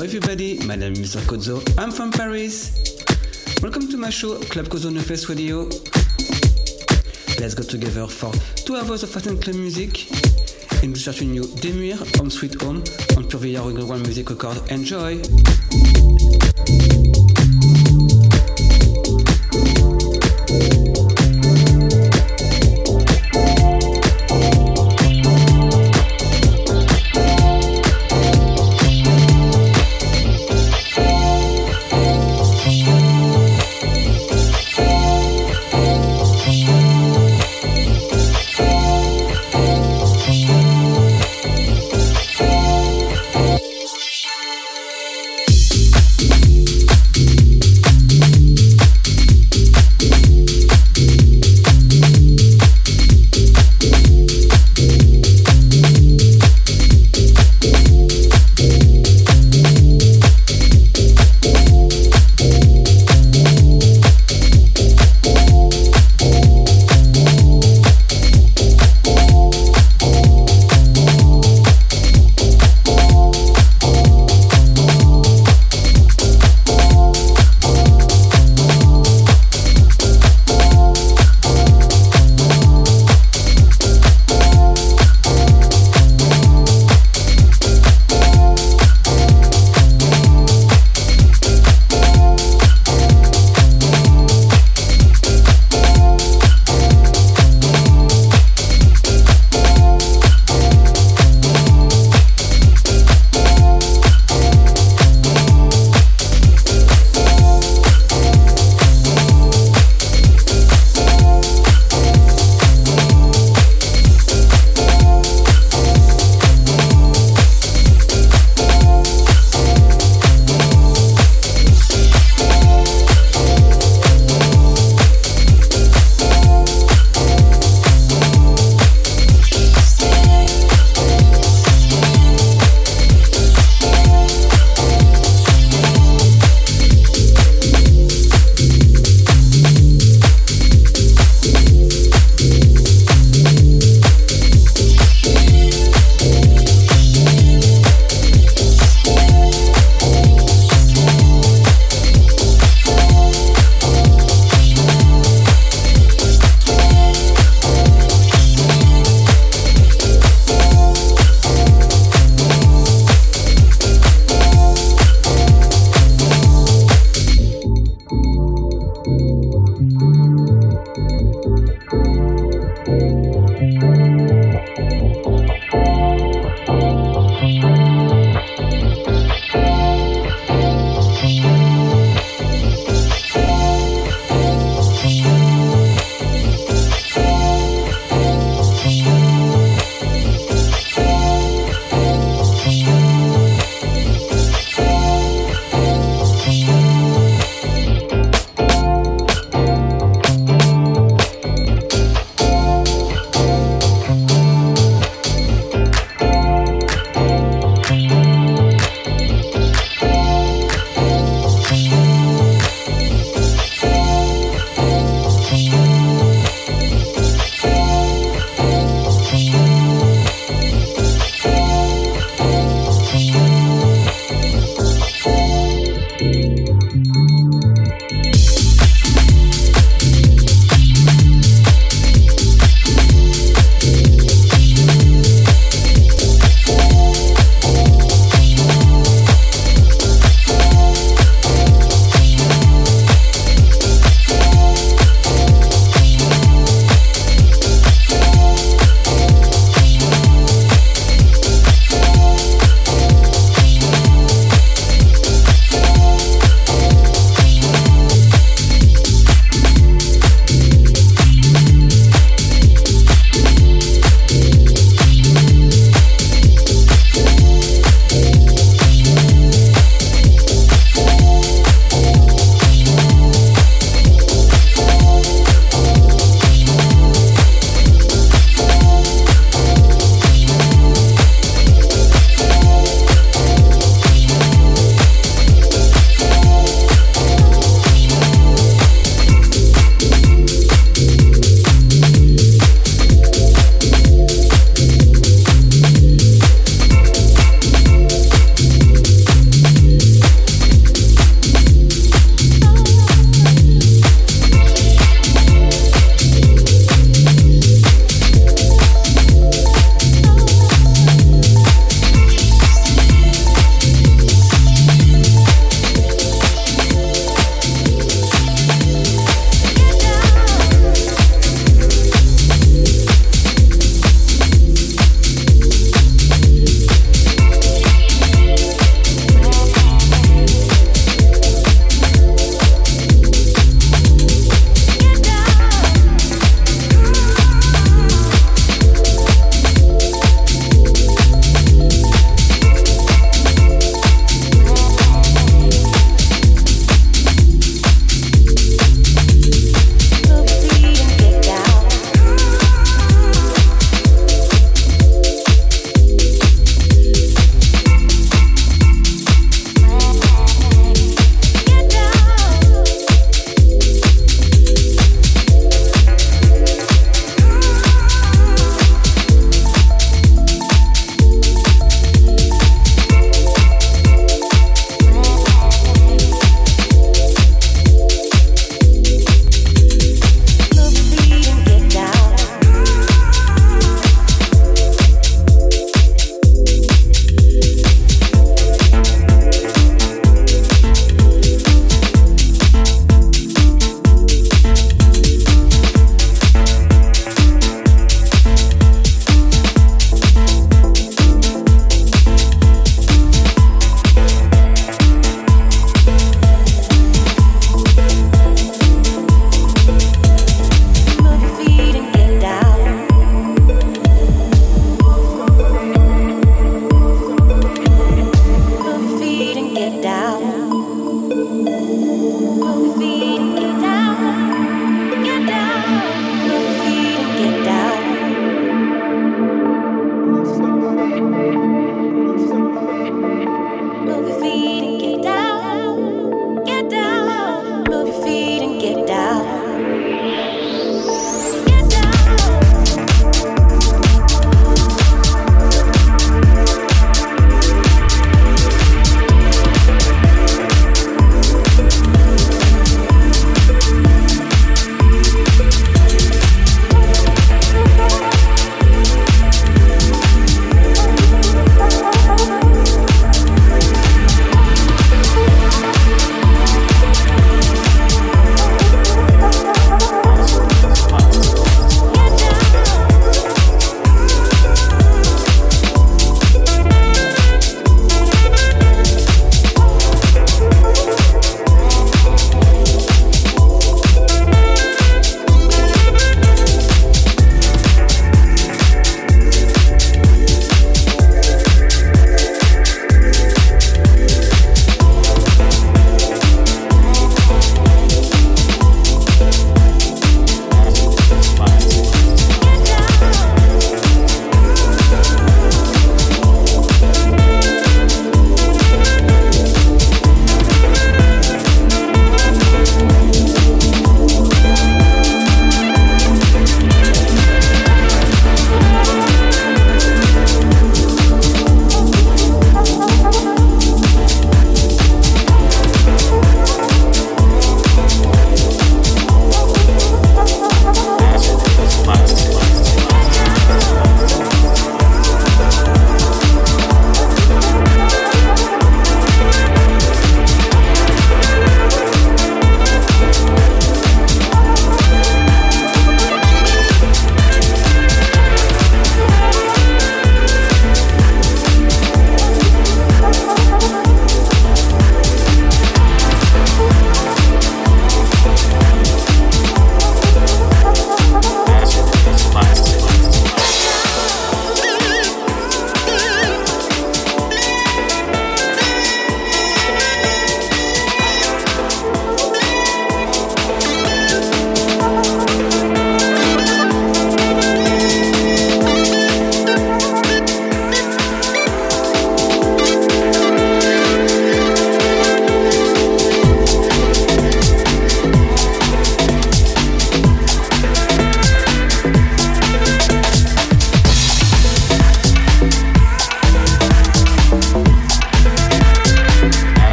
Hello everybody, my name is Mr. Kozo, I'm from Paris. Welcome to my show Club Kozo Nefest Radio. Let's go together for two hours of Latin club music and research new Demir, Home Sweet Home on Pure Villard Underground Music Record. Enjoy! Thank.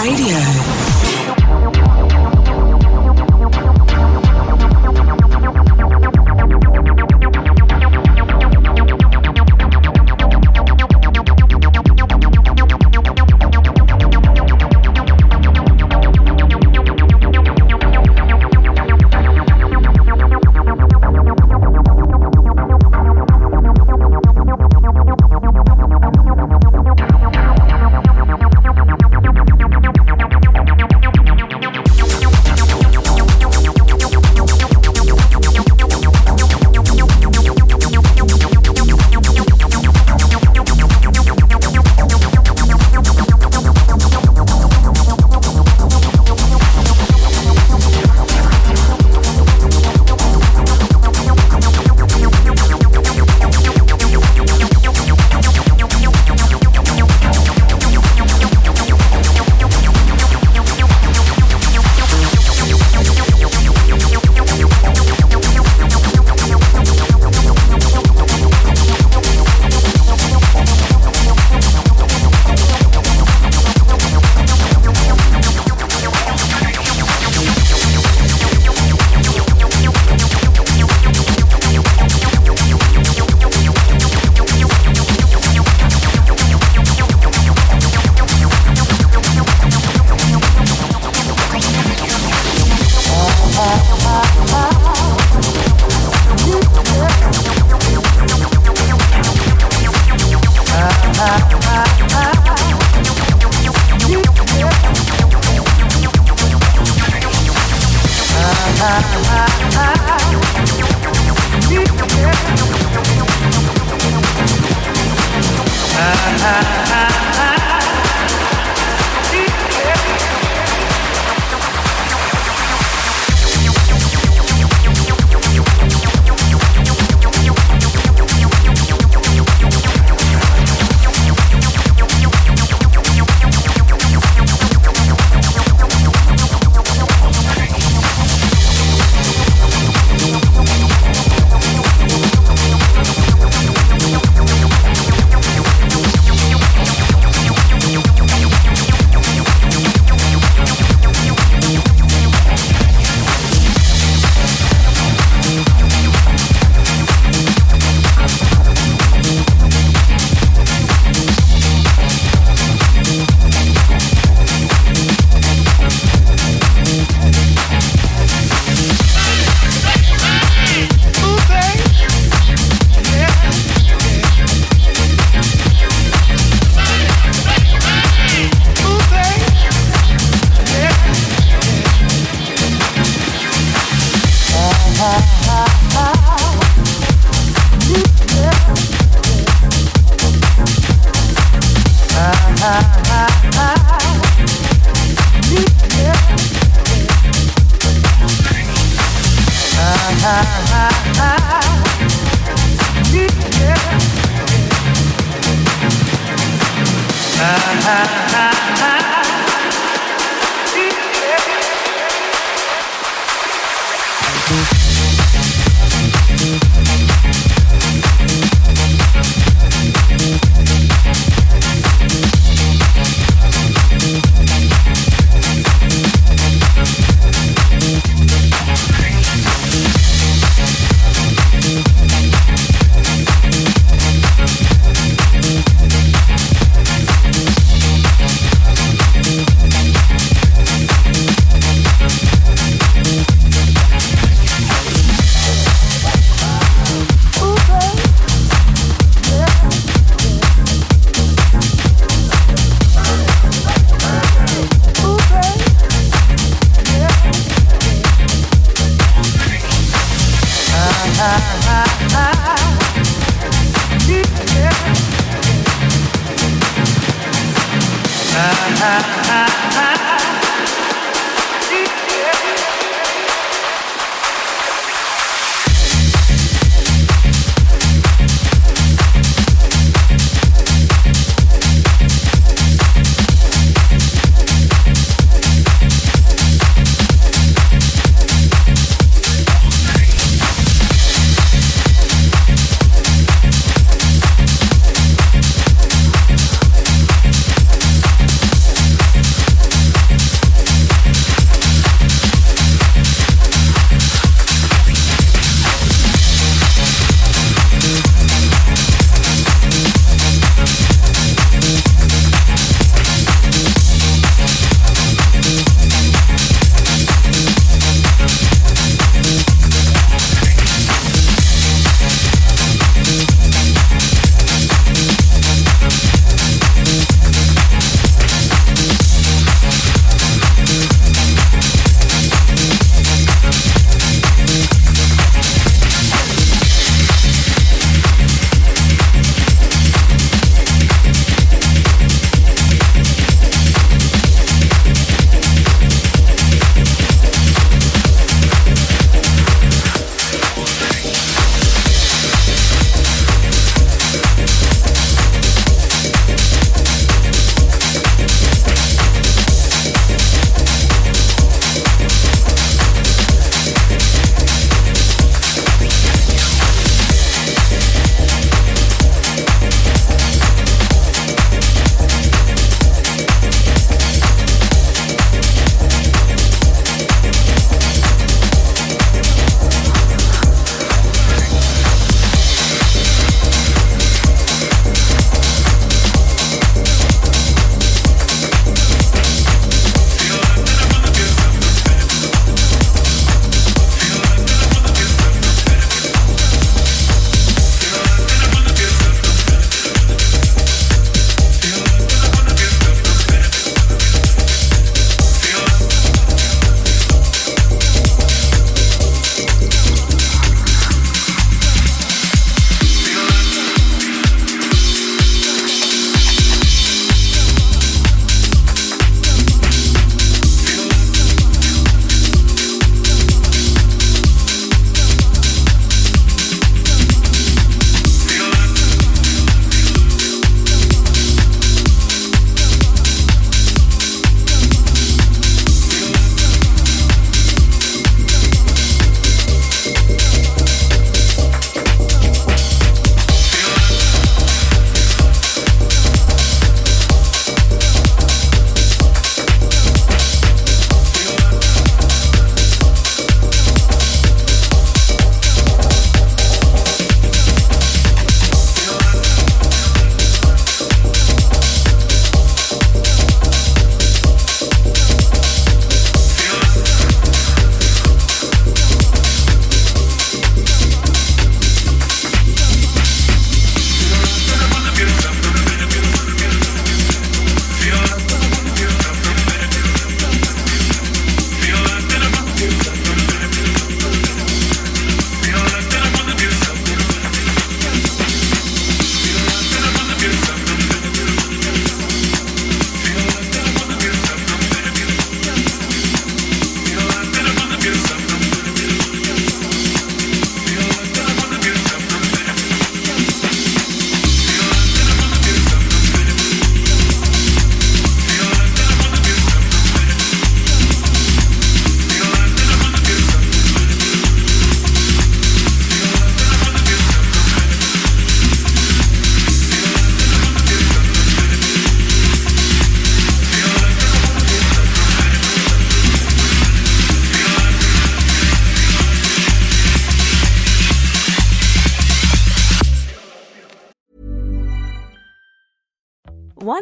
Radio. ah, ah, ah.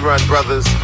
rerun, brothers.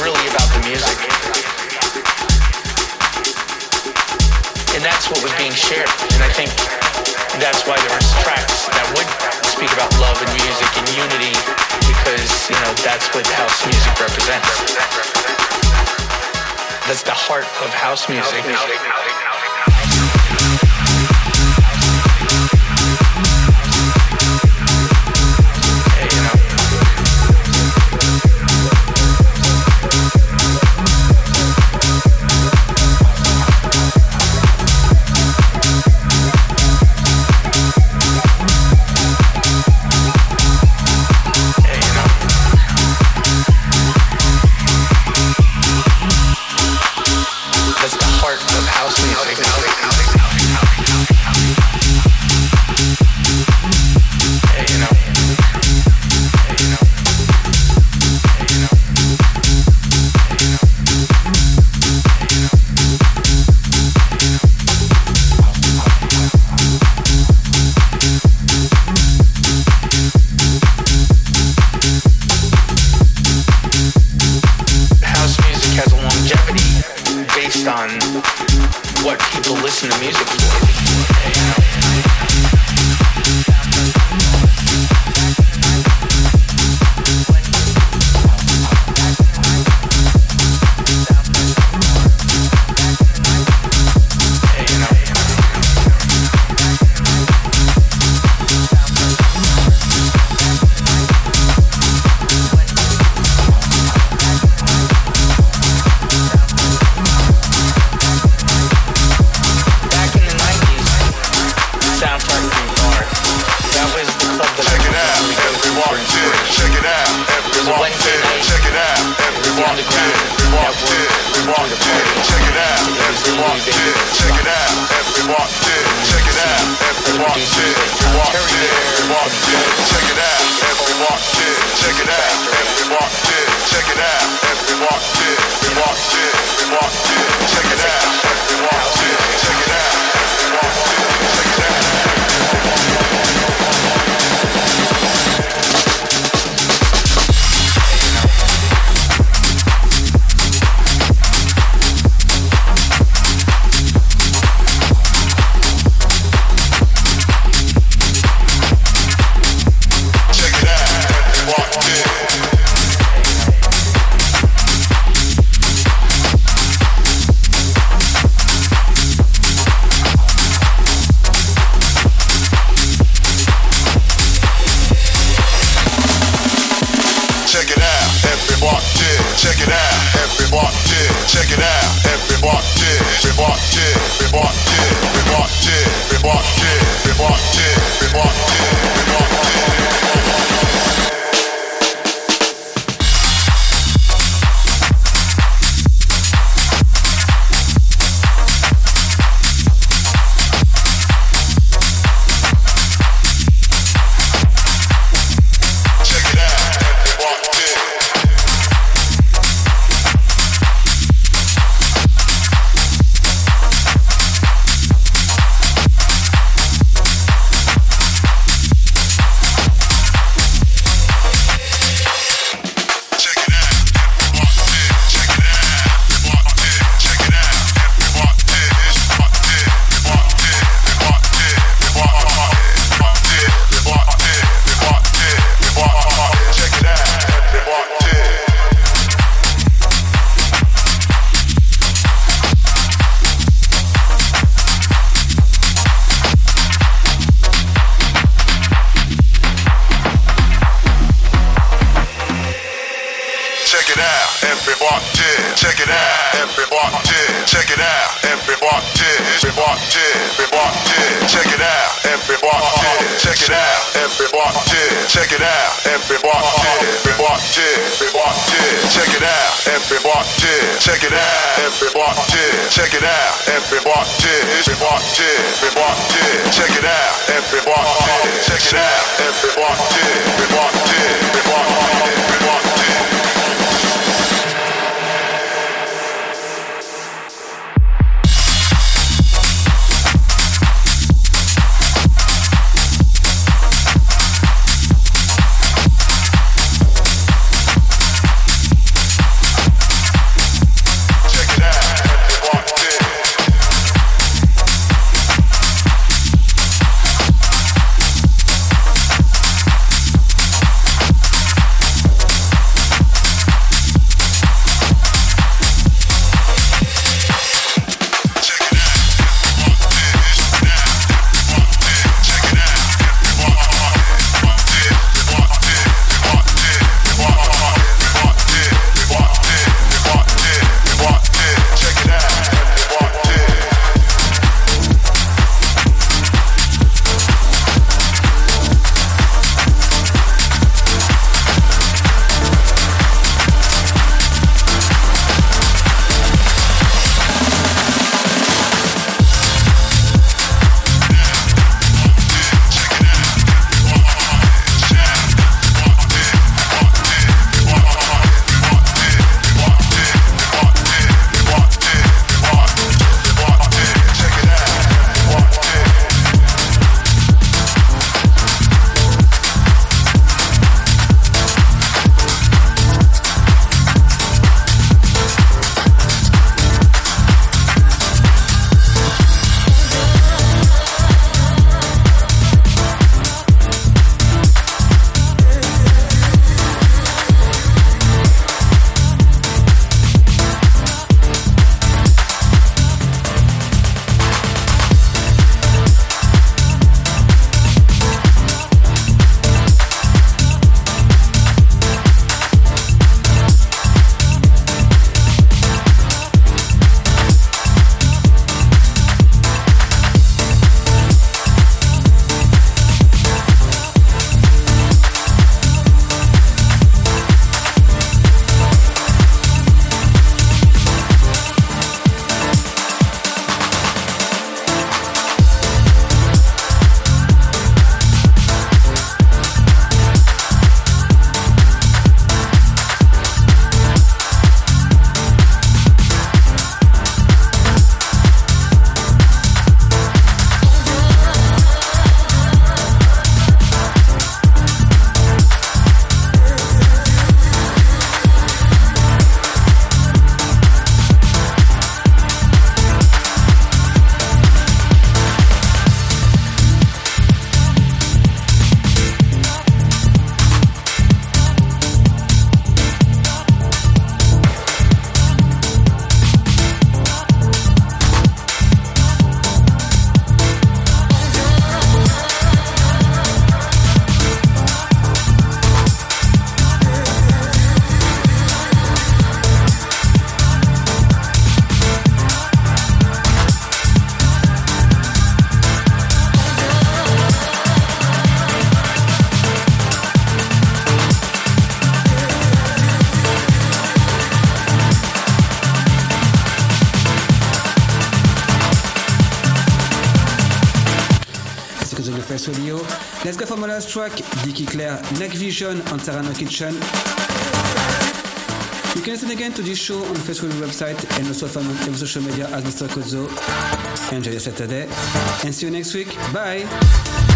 really about the music. And that's what was being shared. And I think that's why there was tracks that would speak about love and music and unity because, you know, that's what house music represents. That's the heart of house music. Last track, Dicky Claire, Neck Vision on Sarano Kitchen. You can listen again to this show on Facebook website and also find on social media as Mr. Kozo. Enjoy your Saturday and see you next week. Bye!